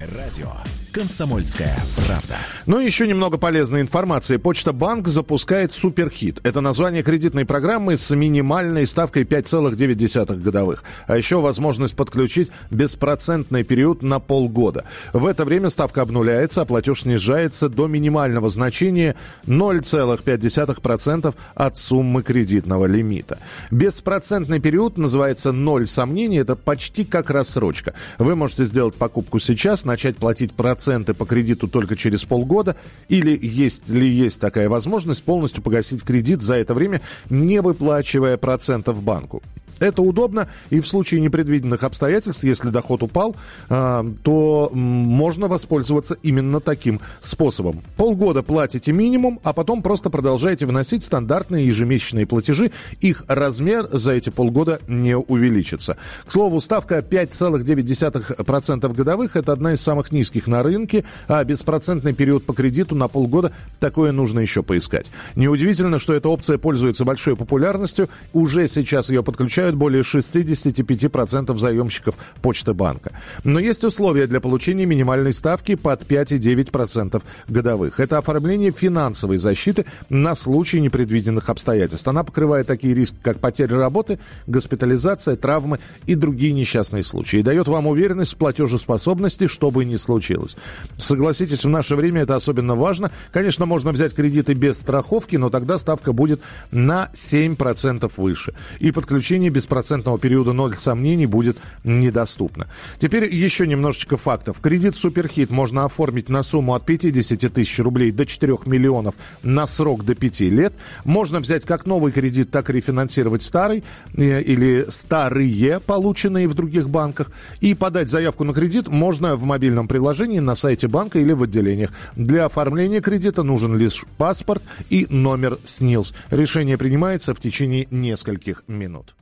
Радио «Комсомольская правда». Ну и еще немного полезной информации. Почта Банк запускает Суперхит. Это название кредитной программы с минимальной ставкой 5,9 годовых. А еще возможность подключить беспроцентный период на полгода. В это время ставка обнуляется, а платеж снижается до минимального значения 0,5% от суммы кредитного лимита. Беспроцентный период называется «ноль сомнений». Это почти как рассрочка. Вы можете сделать покупку сейчас, начать платить проценты по кредиту только через полгода, или есть ли есть такая возможность полностью погасить кредит за это время, не выплачивая процентов банку. Это удобно, и в случае непредвиденных обстоятельств, если доход упал, а, то можно воспользоваться именно таким способом. Полгода платите минимум, а потом просто продолжаете вносить стандартные ежемесячные платежи. Их размер за эти полгода не увеличится. К слову, ставка 5,9% годовых – это одна из самых низких на рынке, а беспроцентный период по кредиту на полгода такое нужно еще поискать. Неудивительно, что эта опция пользуется большой популярностью. Уже сейчас ее подключают составляют более 65% заемщиков Почты банка. Но есть условия для получения минимальной ставки под 5,9% годовых. Это оформление финансовой защиты на случай непредвиденных обстоятельств. Она покрывает такие риски, как потеря работы, госпитализация, травмы и другие несчастные случаи. И дает вам уверенность в платежеспособности, что бы ни случилось. Согласитесь, в наше время это особенно важно. Конечно, можно взять кредиты без страховки, но тогда ставка будет на 7% выше. И подключение без беспроцентного периода ноль сомнений будет недоступно. Теперь еще немножечко фактов. Кредит «Суперхит» можно оформить на сумму от 50 тысяч рублей до 4 миллионов на срок до 5 лет. Можно взять как новый кредит, так и рефинансировать старый э, или старые, полученные в других банках. И подать заявку на кредит можно в мобильном приложении на сайте банка или в отделениях. Для оформления кредита нужен лишь паспорт и номер СНИЛС. Решение принимается в течение нескольких минут.